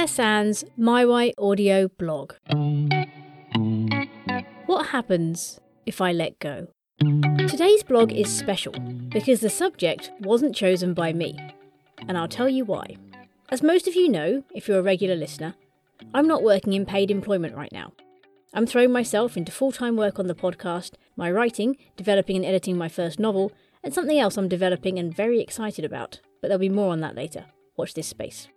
Claire Sandys' My Audio blog. What happens if I let go? Today's blog is special because the subject wasn't chosen by me, and I'll tell you why. As most of you know, if you're a regular listener, I'm not working in paid employment right now. I'm throwing myself into full time work on the podcast, my writing, developing and editing my first novel, and something else I'm developing and very excited about, but there'll be more on that later. Watch this space.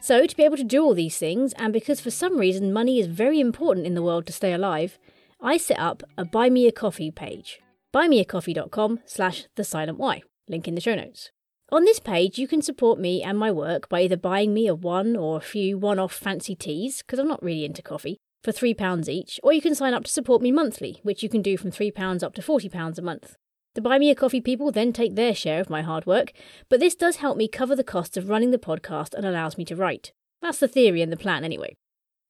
So, to be able to do all these things, and because for some reason money is very important in the world to stay alive, I set up a Buy Me a Coffee page. buymeacoffee.com slash the silent why. Link in the show notes. On this page, you can support me and my work by either buying me a one or a few one off fancy teas, because I'm not really into coffee, for £3 each, or you can sign up to support me monthly, which you can do from £3 up to £40 a month. The Buy Me a Coffee people then take their share of my hard work, but this does help me cover the costs of running the podcast and allows me to write. That's the theory and the plan, anyway.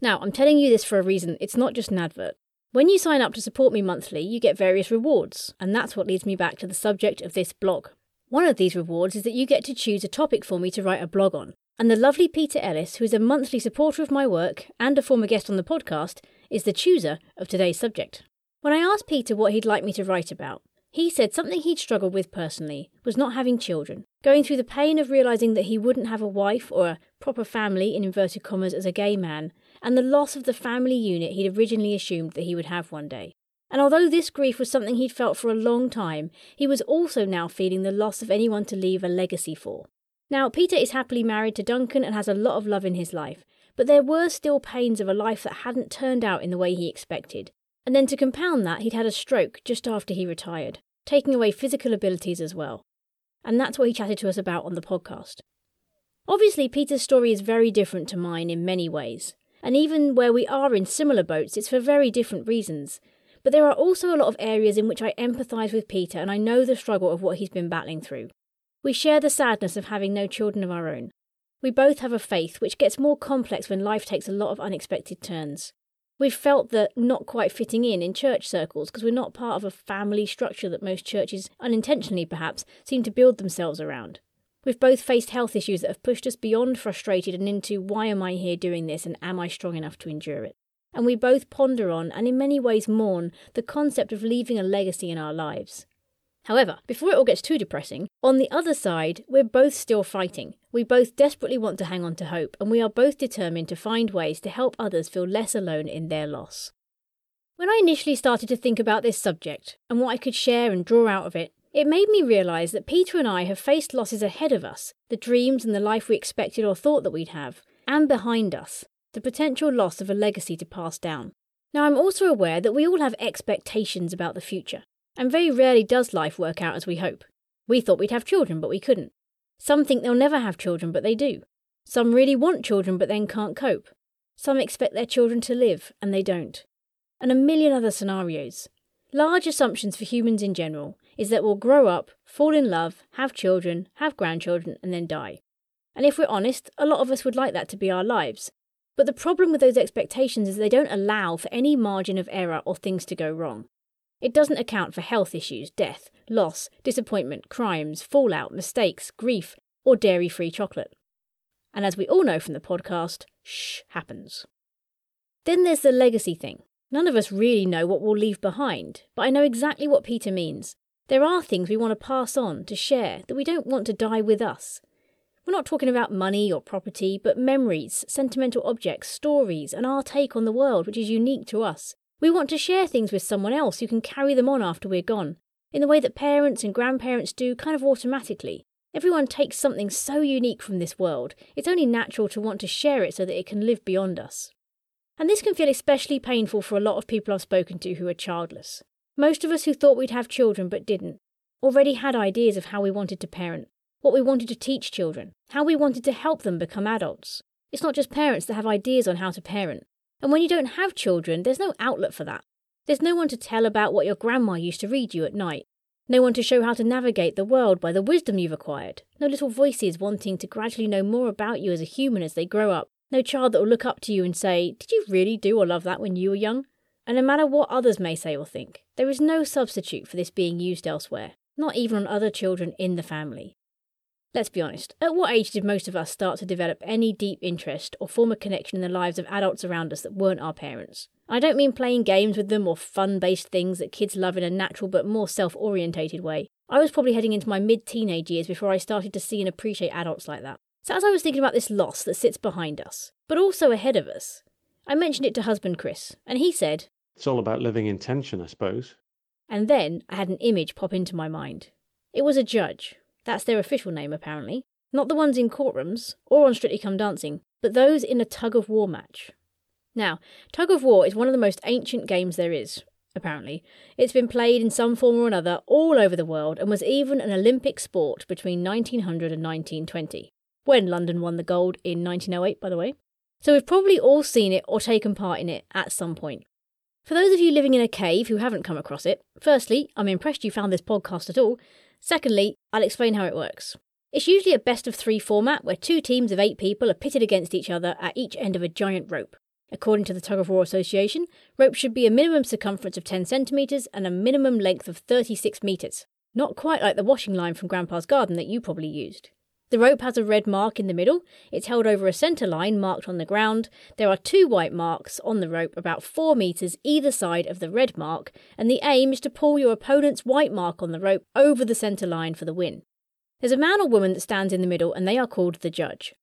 Now, I'm telling you this for a reason, it's not just an advert. When you sign up to support me monthly, you get various rewards, and that's what leads me back to the subject of this blog. One of these rewards is that you get to choose a topic for me to write a blog on. And the lovely Peter Ellis, who is a monthly supporter of my work and a former guest on the podcast, is the chooser of today's subject. When I asked Peter what he'd like me to write about, he said something he'd struggled with personally was not having children, going through the pain of realizing that he wouldn't have a wife or a proper family in inverted commas as a gay man, and the loss of the family unit he'd originally assumed that he would have one day. And although this grief was something he'd felt for a long time, he was also now feeling the loss of anyone to leave a legacy for. Now, Peter is happily married to Duncan and has a lot of love in his life, but there were still pains of a life that hadn't turned out in the way he expected. And then to compound that, he'd had a stroke just after he retired, taking away physical abilities as well. And that's what he chatted to us about on the podcast. Obviously, Peter's story is very different to mine in many ways, and even where we are in similar boats, it's for very different reasons. But there are also a lot of areas in which I empathise with Peter and I know the struggle of what he's been battling through. We share the sadness of having no children of our own. We both have a faith which gets more complex when life takes a lot of unexpected turns. We've felt that not quite fitting in in church circles because we're not part of a family structure that most churches, unintentionally perhaps, seem to build themselves around. We've both faced health issues that have pushed us beyond frustrated and into why am I here doing this and am I strong enough to endure it? and we both ponder on and in many ways mourn the concept of leaving a legacy in our lives. However, before it all gets too depressing, on the other side, we're both still fighting. We both desperately want to hang on to hope, and we are both determined to find ways to help others feel less alone in their loss. When I initially started to think about this subject and what I could share and draw out of it, it made me realise that Peter and I have faced losses ahead of us, the dreams and the life we expected or thought that we'd have, and behind us, the potential loss of a legacy to pass down. Now, I'm also aware that we all have expectations about the future, and very rarely does life work out as we hope. We thought we'd have children, but we couldn't. Some think they'll never have children, but they do. Some really want children, but then can't cope. Some expect their children to live, and they don't. And a million other scenarios. Large assumptions for humans in general is that we'll grow up, fall in love, have children, have grandchildren, and then die. And if we're honest, a lot of us would like that to be our lives, but the problem with those expectations is they don't allow for any margin of error or things to go wrong. It doesn't account for health issues, death, loss, disappointment, crimes, fallout, mistakes, grief, or dairy free chocolate. And as we all know from the podcast, shh happens. Then there's the legacy thing. None of us really know what we'll leave behind, but I know exactly what Peter means. There are things we want to pass on, to share, that we don't want to die with us. We're not talking about money or property, but memories, sentimental objects, stories, and our take on the world, which is unique to us. We want to share things with someone else who can carry them on after we're gone, in the way that parents and grandparents do kind of automatically. Everyone takes something so unique from this world, it's only natural to want to share it so that it can live beyond us. And this can feel especially painful for a lot of people I've spoken to who are childless. Most of us who thought we'd have children but didn't already had ideas of how we wanted to parent, what we wanted to teach children, how we wanted to help them become adults. It's not just parents that have ideas on how to parent. And when you don't have children, there's no outlet for that. There's no one to tell about what your grandma used to read you at night. No one to show how to navigate the world by the wisdom you've acquired. No little voices wanting to gradually know more about you as a human as they grow up. No child that will look up to you and say, Did you really do or love that when you were young? And no matter what others may say or think, there is no substitute for this being used elsewhere, not even on other children in the family. Let's be honest, at what age did most of us start to develop any deep interest or form a connection in the lives of adults around us that weren't our parents? I don't mean playing games with them or fun based things that kids love in a natural but more self orientated way. I was probably heading into my mid teenage years before I started to see and appreciate adults like that. So, as I was thinking about this loss that sits behind us, but also ahead of us, I mentioned it to husband Chris, and he said, It's all about living in tension, I suppose. And then I had an image pop into my mind. It was a judge. That's their official name, apparently. Not the ones in courtrooms or on Strictly Come Dancing, but those in a tug of war match. Now, tug of war is one of the most ancient games there is, apparently. It's been played in some form or another all over the world and was even an Olympic sport between 1900 and 1920 when London won the gold in 1908, by the way. So we've probably all seen it or taken part in it at some point. For those of you living in a cave who haven't come across it, firstly, I'm impressed you found this podcast at all. Secondly, I'll explain how it works. It's usually a best of three format where two teams of eight people are pitted against each other at each end of a giant rope. According to the Tug of War Association, rope should be a minimum circumference of 10 centimetres and a minimum length of 36 metres. Not quite like the washing line from Grandpa's garden that you probably used. The rope has a red mark in the middle. It's held over a centre line marked on the ground. There are two white marks on the rope about four metres either side of the red mark, and the aim is to pull your opponent's white mark on the rope over the centre line for the win. There's a man or woman that stands in the middle, and they are called the judge.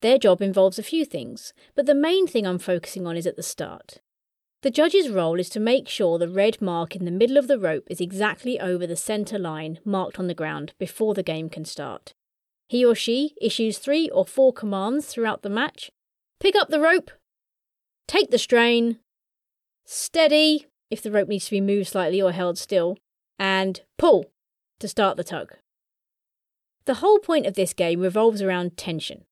Their job involves a few things, but the main thing I'm focusing on is at the start. The judge's role is to make sure the red mark in the middle of the rope is exactly over the centre line marked on the ground before the game can start. He or she issues three or four commands throughout the match pick up the rope, take the strain, steady if the rope needs to be moved slightly or held still, and pull to start the tug. The whole point of this game revolves around tension.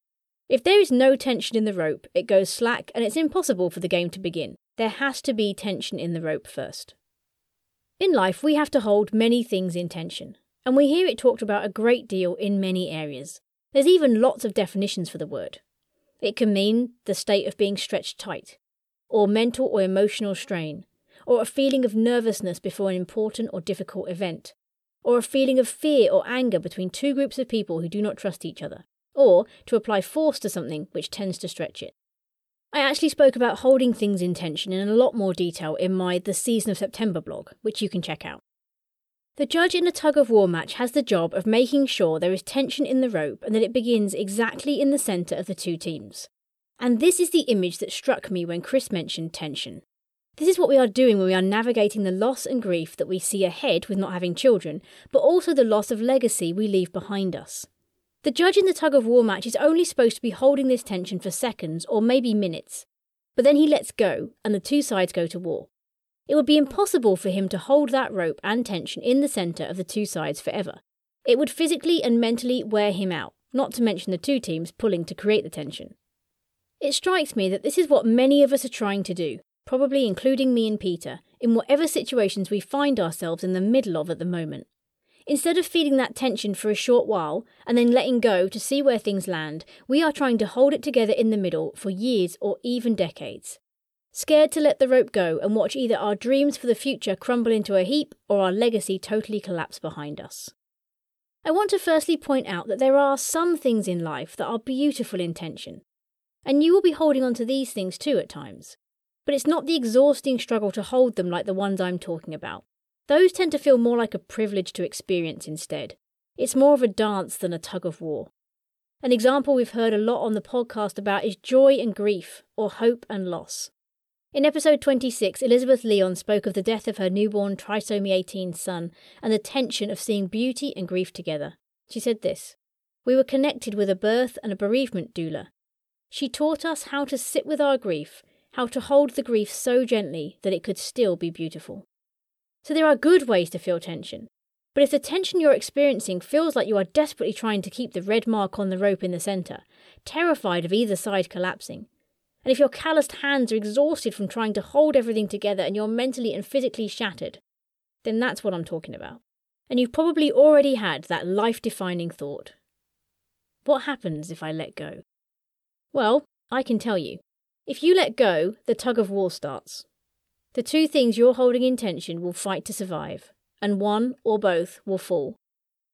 If there is no tension in the rope, it goes slack and it's impossible for the game to begin. There has to be tension in the rope first. In life, we have to hold many things in tension and we hear it talked about a great deal in many areas. There's even lots of definitions for the word. It can mean the state of being stretched tight, or mental or emotional strain, or a feeling of nervousness before an important or difficult event, or a feeling of fear or anger between two groups of people who do not trust each other, or to apply force to something which tends to stretch it. I actually spoke about holding things in tension in a lot more detail in my The Season of September blog, which you can check out. The judge in a tug of war match has the job of making sure there is tension in the rope and that it begins exactly in the centre of the two teams. And this is the image that struck me when Chris mentioned tension. This is what we are doing when we are navigating the loss and grief that we see ahead with not having children, but also the loss of legacy we leave behind us. The judge in the tug of war match is only supposed to be holding this tension for seconds or maybe minutes, but then he lets go and the two sides go to war. It would be impossible for him to hold that rope and tension in the centre of the two sides forever. It would physically and mentally wear him out, not to mention the two teams pulling to create the tension. It strikes me that this is what many of us are trying to do, probably including me and Peter, in whatever situations we find ourselves in the middle of at the moment. Instead of feeling that tension for a short while and then letting go to see where things land, we are trying to hold it together in the middle for years or even decades scared to let the rope go and watch either our dreams for the future crumble into a heap or our legacy totally collapse behind us. I want to firstly point out that there are some things in life that are beautiful in tension, and you will be holding on to these things too at times. But it's not the exhausting struggle to hold them like the ones I'm talking about. Those tend to feel more like a privilege to experience instead. It's more of a dance than a tug of war. An example we've heard a lot on the podcast about is joy and grief, or hope and loss. In episode 26, Elizabeth Leon spoke of the death of her newborn trisomy 18 son and the tension of seeing beauty and grief together. She said this We were connected with a birth and a bereavement doula. She taught us how to sit with our grief, how to hold the grief so gently that it could still be beautiful. So there are good ways to feel tension. But if the tension you're experiencing feels like you are desperately trying to keep the red mark on the rope in the centre, terrified of either side collapsing, and if your calloused hands are exhausted from trying to hold everything together and you're mentally and physically shattered, then that's what I'm talking about. And you've probably already had that life defining thought. What happens if I let go? Well, I can tell you. If you let go, the tug of war starts. The two things you're holding in tension will fight to survive, and one or both will fall.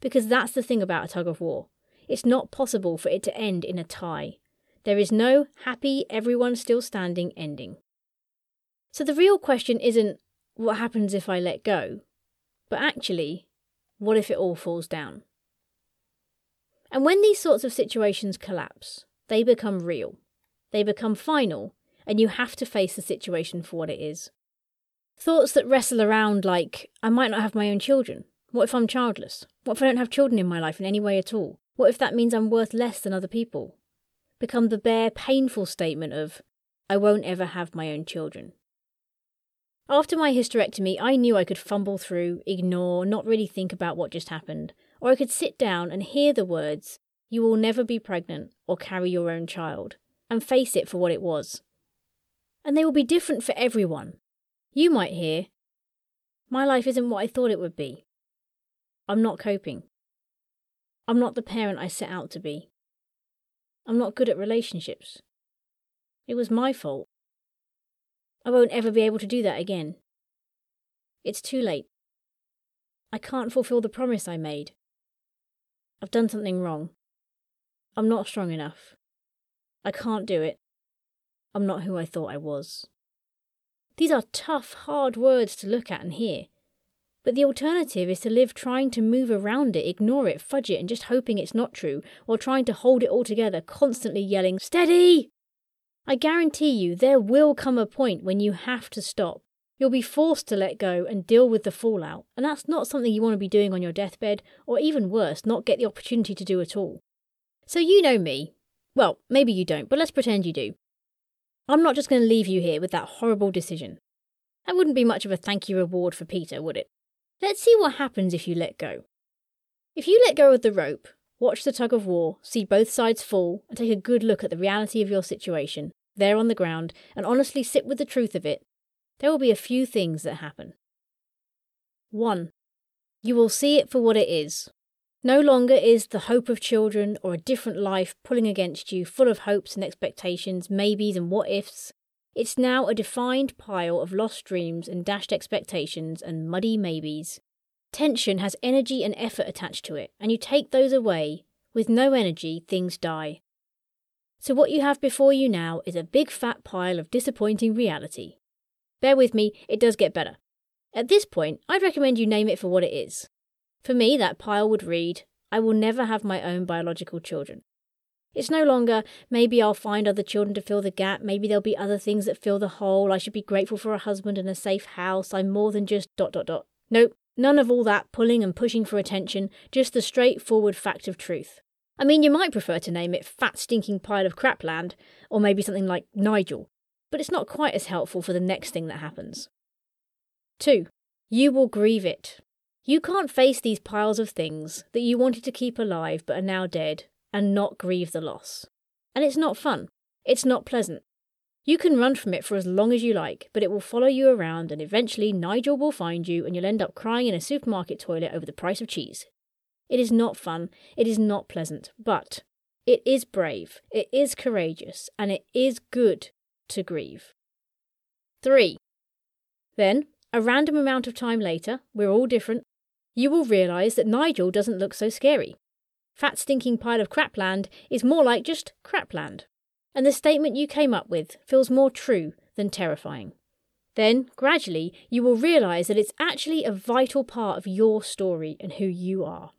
Because that's the thing about a tug of war. It's not possible for it to end in a tie. There is no happy, everyone still standing ending. So the real question isn't what happens if I let go, but actually, what if it all falls down? And when these sorts of situations collapse, they become real. They become final, and you have to face the situation for what it is. Thoughts that wrestle around like, I might not have my own children. What if I'm childless? What if I don't have children in my life in any way at all? What if that means I'm worth less than other people? Become the bare, painful statement of, I won't ever have my own children. After my hysterectomy, I knew I could fumble through, ignore, not really think about what just happened, or I could sit down and hear the words, You will never be pregnant or carry your own child, and face it for what it was. And they will be different for everyone. You might hear, My life isn't what I thought it would be. I'm not coping. I'm not the parent I set out to be. I'm not good at relationships. It was my fault. I won't ever be able to do that again. It's too late. I can't fulfill the promise I made. I've done something wrong. I'm not strong enough. I can't do it. I'm not who I thought I was. These are tough, hard words to look at and hear. But the alternative is to live trying to move around it, ignore it, fudge it, and just hoping it's not true, or trying to hold it all together, constantly yelling, Steady! I guarantee you there will come a point when you have to stop. You'll be forced to let go and deal with the fallout, and that's not something you want to be doing on your deathbed, or even worse, not get the opportunity to do at all. So you know me. Well, maybe you don't, but let's pretend you do. I'm not just going to leave you here with that horrible decision. That wouldn't be much of a thank you reward for Peter, would it? Let's see what happens if you let go. If you let go of the rope, watch the tug of war, see both sides fall, and take a good look at the reality of your situation, there on the ground, and honestly sit with the truth of it, there will be a few things that happen. 1. You will see it for what it is. No longer is the hope of children or a different life pulling against you, full of hopes and expectations, maybes and what ifs. It's now a defined pile of lost dreams and dashed expectations and muddy maybes. Tension has energy and effort attached to it, and you take those away. With no energy, things die. So, what you have before you now is a big fat pile of disappointing reality. Bear with me, it does get better. At this point, I'd recommend you name it for what it is. For me, that pile would read I will never have my own biological children. It's no longer, maybe I'll find other children to fill the gap, maybe there'll be other things that fill the hole, I should be grateful for a husband and a safe house, I'm more than just dot dot dot. Nope, none of all that pulling and pushing for attention, just the straightforward fact of truth. I mean, you might prefer to name it Fat Stinking Pile of Crapland, or maybe something like Nigel, but it's not quite as helpful for the next thing that happens. 2. You will grieve it. You can't face these piles of things that you wanted to keep alive but are now dead and not grieve the loss. And it's not fun. It's not pleasant. You can run from it for as long as you like, but it will follow you around, and eventually Nigel will find you, and you'll end up crying in a supermarket toilet over the price of cheese. It is not fun, it is not pleasant, but it is brave, it is courageous, and it is good to grieve. 3. Then, a random amount of time later, we're all different, you will realise that Nigel doesn't look so scary. Fat stinking pile of crapland is more like just crapland. And the statement you came up with feels more true than terrifying. Then, gradually, you will realise that it's actually a vital part of your story and who you are.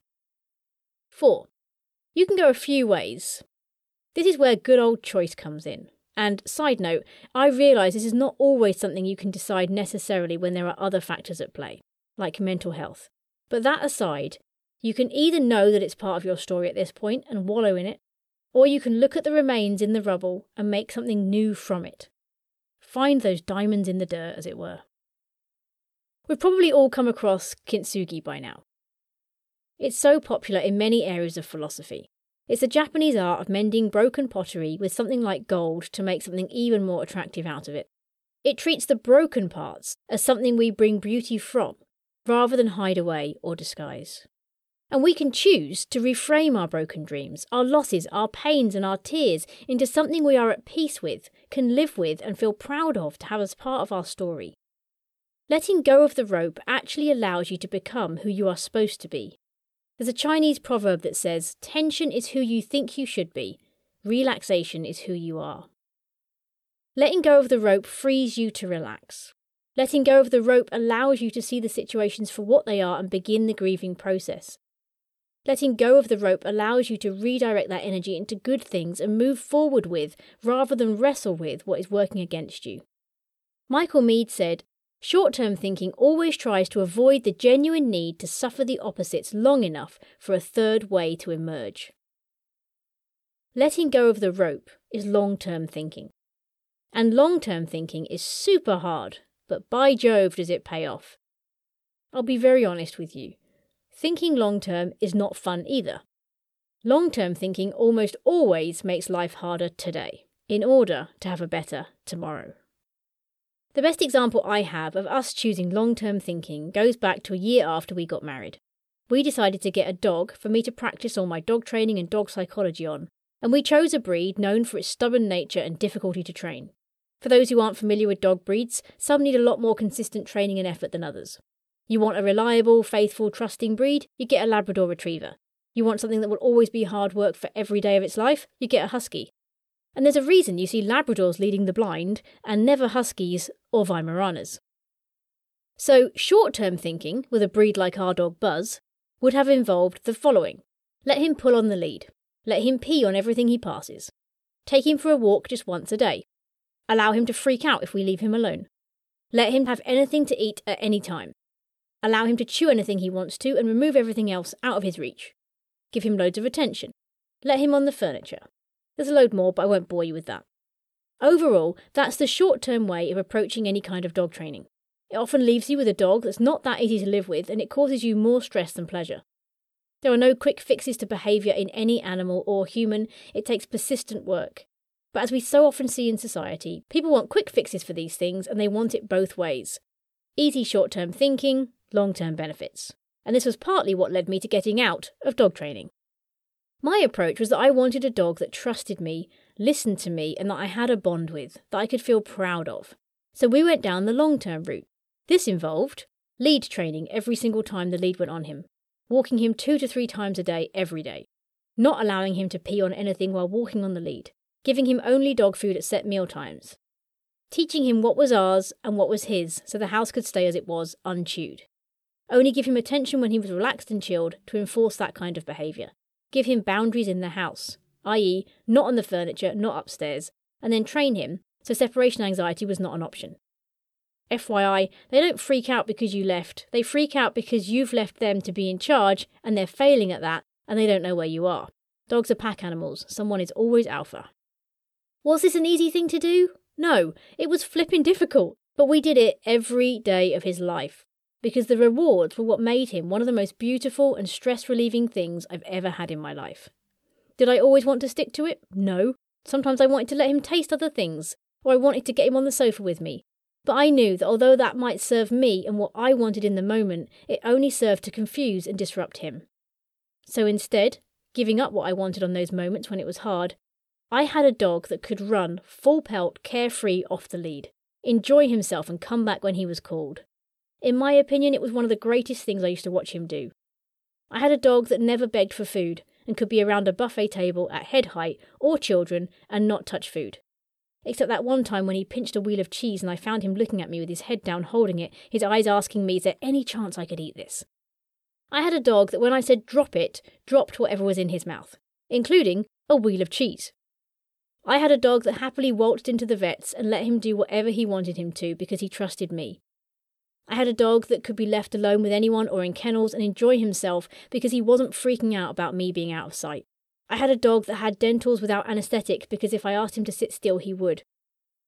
4. You can go a few ways. This is where good old choice comes in. And side note, I realise this is not always something you can decide necessarily when there are other factors at play, like mental health. But that aside, you can either know that it's part of your story at this point and wallow in it, or you can look at the remains in the rubble and make something new from it. Find those diamonds in the dirt, as it were. We've probably all come across kintsugi by now. It's so popular in many areas of philosophy. It's the Japanese art of mending broken pottery with something like gold to make something even more attractive out of it. It treats the broken parts as something we bring beauty from, rather than hide away or disguise. And we can choose to reframe our broken dreams, our losses, our pains, and our tears into something we are at peace with, can live with, and feel proud of to have as part of our story. Letting go of the rope actually allows you to become who you are supposed to be. There's a Chinese proverb that says, Tension is who you think you should be, relaxation is who you are. Letting go of the rope frees you to relax. Letting go of the rope allows you to see the situations for what they are and begin the grieving process. Letting go of the rope allows you to redirect that energy into good things and move forward with, rather than wrestle with, what is working against you. Michael Meade said, Short term thinking always tries to avoid the genuine need to suffer the opposites long enough for a third way to emerge. Letting go of the rope is long term thinking. And long term thinking is super hard but by Jove, does it pay off. I'll be very honest with you. Thinking long term is not fun either. Long term thinking almost always makes life harder today, in order to have a better tomorrow. The best example I have of us choosing long term thinking goes back to a year after we got married. We decided to get a dog for me to practice all my dog training and dog psychology on, and we chose a breed known for its stubborn nature and difficulty to train. For those who aren't familiar with dog breeds, some need a lot more consistent training and effort than others. You want a reliable, faithful, trusting breed, you get a Labrador Retriever. You want something that will always be hard work for every day of its life, you get a Husky. And there's a reason you see Labradors leading the blind and never Huskies or Weimaraners. So, short term thinking with a breed like our dog Buzz would have involved the following let him pull on the lead, let him pee on everything he passes, take him for a walk just once a day, Allow him to freak out if we leave him alone. Let him have anything to eat at any time. Allow him to chew anything he wants to and remove everything else out of his reach. Give him loads of attention. Let him on the furniture. There's a load more, but I won't bore you with that. Overall, that's the short term way of approaching any kind of dog training. It often leaves you with a dog that's not that easy to live with and it causes you more stress than pleasure. There are no quick fixes to behaviour in any animal or human, it takes persistent work. But as we so often see in society, people want quick fixes for these things and they want it both ways easy short term thinking, long term benefits. And this was partly what led me to getting out of dog training. My approach was that I wanted a dog that trusted me, listened to me, and that I had a bond with, that I could feel proud of. So we went down the long term route. This involved lead training every single time the lead went on him, walking him two to three times a day every day, not allowing him to pee on anything while walking on the lead, giving him only dog food at set meal times, teaching him what was ours and what was his so the house could stay as it was, unchewed. Only give him attention when he was relaxed and chilled to enforce that kind of behaviour. Give him boundaries in the house, i.e., not on the furniture, not upstairs, and then train him so separation anxiety was not an option. FYI, they don't freak out because you left, they freak out because you've left them to be in charge and they're failing at that and they don't know where you are. Dogs are pack animals, someone is always alpha. Was this an easy thing to do? No, it was flipping difficult, but we did it every day of his life because the rewards were what made him one of the most beautiful and stress relieving things I've ever had in my life. Did I always want to stick to it? No. Sometimes I wanted to let him taste other things, or I wanted to get him on the sofa with me. But I knew that although that might serve me and what I wanted in the moment, it only served to confuse and disrupt him. So instead, giving up what I wanted on those moments when it was hard, I had a dog that could run full pelt, carefree off the lead, enjoy himself, and come back when he was called. In my opinion, it was one of the greatest things I used to watch him do. I had a dog that never begged for food and could be around a buffet table at head height or children and not touch food. Except that one time when he pinched a wheel of cheese and I found him looking at me with his head down holding it, his eyes asking me, Is there any chance I could eat this? I had a dog that when I said drop it, dropped whatever was in his mouth, including a wheel of cheese. I had a dog that happily waltzed into the vet's and let him do whatever he wanted him to because he trusted me. I had a dog that could be left alone with anyone or in kennels and enjoy himself because he wasn't freaking out about me being out of sight. I had a dog that had dentals without anaesthetic because if I asked him to sit still, he would.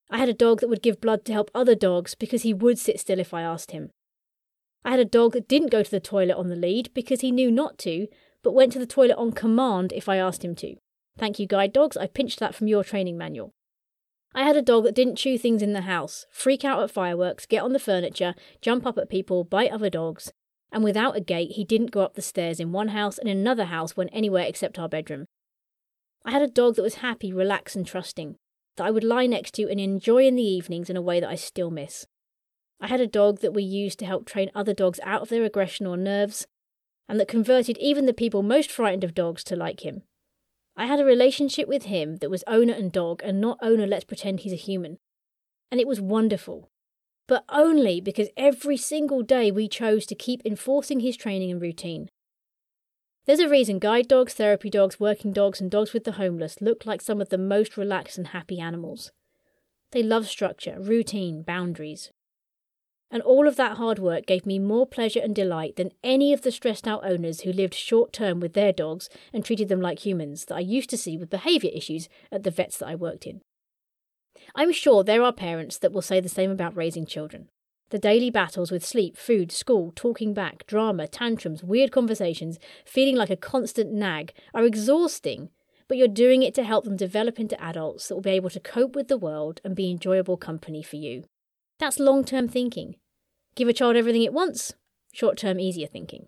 I had a dog that would give blood to help other dogs because he would sit still if I asked him. I had a dog that didn't go to the toilet on the lead because he knew not to, but went to the toilet on command if I asked him to. Thank you, guide dogs. I pinched that from your training manual. I had a dog that didn't chew things in the house, freak out at fireworks, get on the furniture, jump up at people, bite other dogs, and without a gate, he didn't go up the stairs in one house and in another house went anywhere except our bedroom. I had a dog that was happy, relaxed, and trusting, that I would lie next to and enjoy in the evenings in a way that I still miss. I had a dog that we used to help train other dogs out of their aggression or nerves, and that converted even the people most frightened of dogs to like him. I had a relationship with him that was owner and dog, and not owner, let's pretend he's a human. And it was wonderful. But only because every single day we chose to keep enforcing his training and routine. There's a reason guide dogs, therapy dogs, working dogs, and dogs with the homeless look like some of the most relaxed and happy animals. They love structure, routine, boundaries. And all of that hard work gave me more pleasure and delight than any of the stressed out owners who lived short term with their dogs and treated them like humans that I used to see with behaviour issues at the vets that I worked in. I'm sure there are parents that will say the same about raising children. The daily battles with sleep, food, school, talking back, drama, tantrums, weird conversations, feeling like a constant nag are exhausting, but you're doing it to help them develop into adults that will be able to cope with the world and be enjoyable company for you. That's long term thinking. Give a child everything it wants, short term, easier thinking.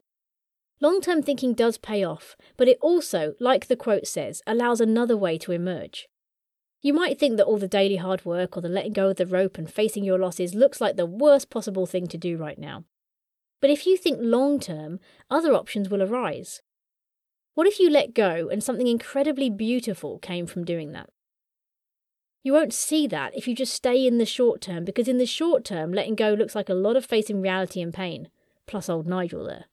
Long term thinking does pay off, but it also, like the quote says, allows another way to emerge. You might think that all the daily hard work or the letting go of the rope and facing your losses looks like the worst possible thing to do right now. But if you think long term, other options will arise. What if you let go and something incredibly beautiful came from doing that? You won't see that if you just stay in the short term, because in the short term, letting go looks like a lot of facing reality and pain, plus old Nigel there.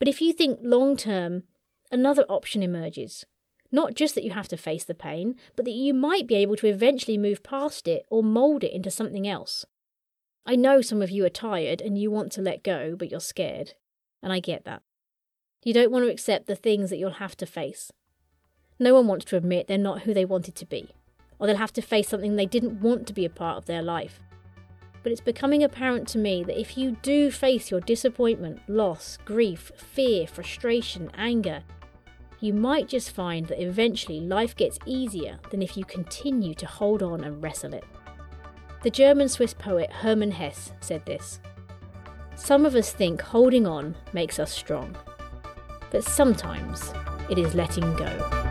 But if you think long term, another option emerges. Not just that you have to face the pain, but that you might be able to eventually move past it or mould it into something else. I know some of you are tired and you want to let go, but you're scared. And I get that. You don't want to accept the things that you'll have to face. No one wants to admit they're not who they wanted to be or they'll have to face something they didn't want to be a part of their life. But it's becoming apparent to me that if you do face your disappointment, loss, grief, fear, frustration, anger, you might just find that eventually life gets easier than if you continue to hold on and wrestle it. The German Swiss poet Hermann Hesse said this Some of us think holding on makes us strong, but sometimes it is letting go.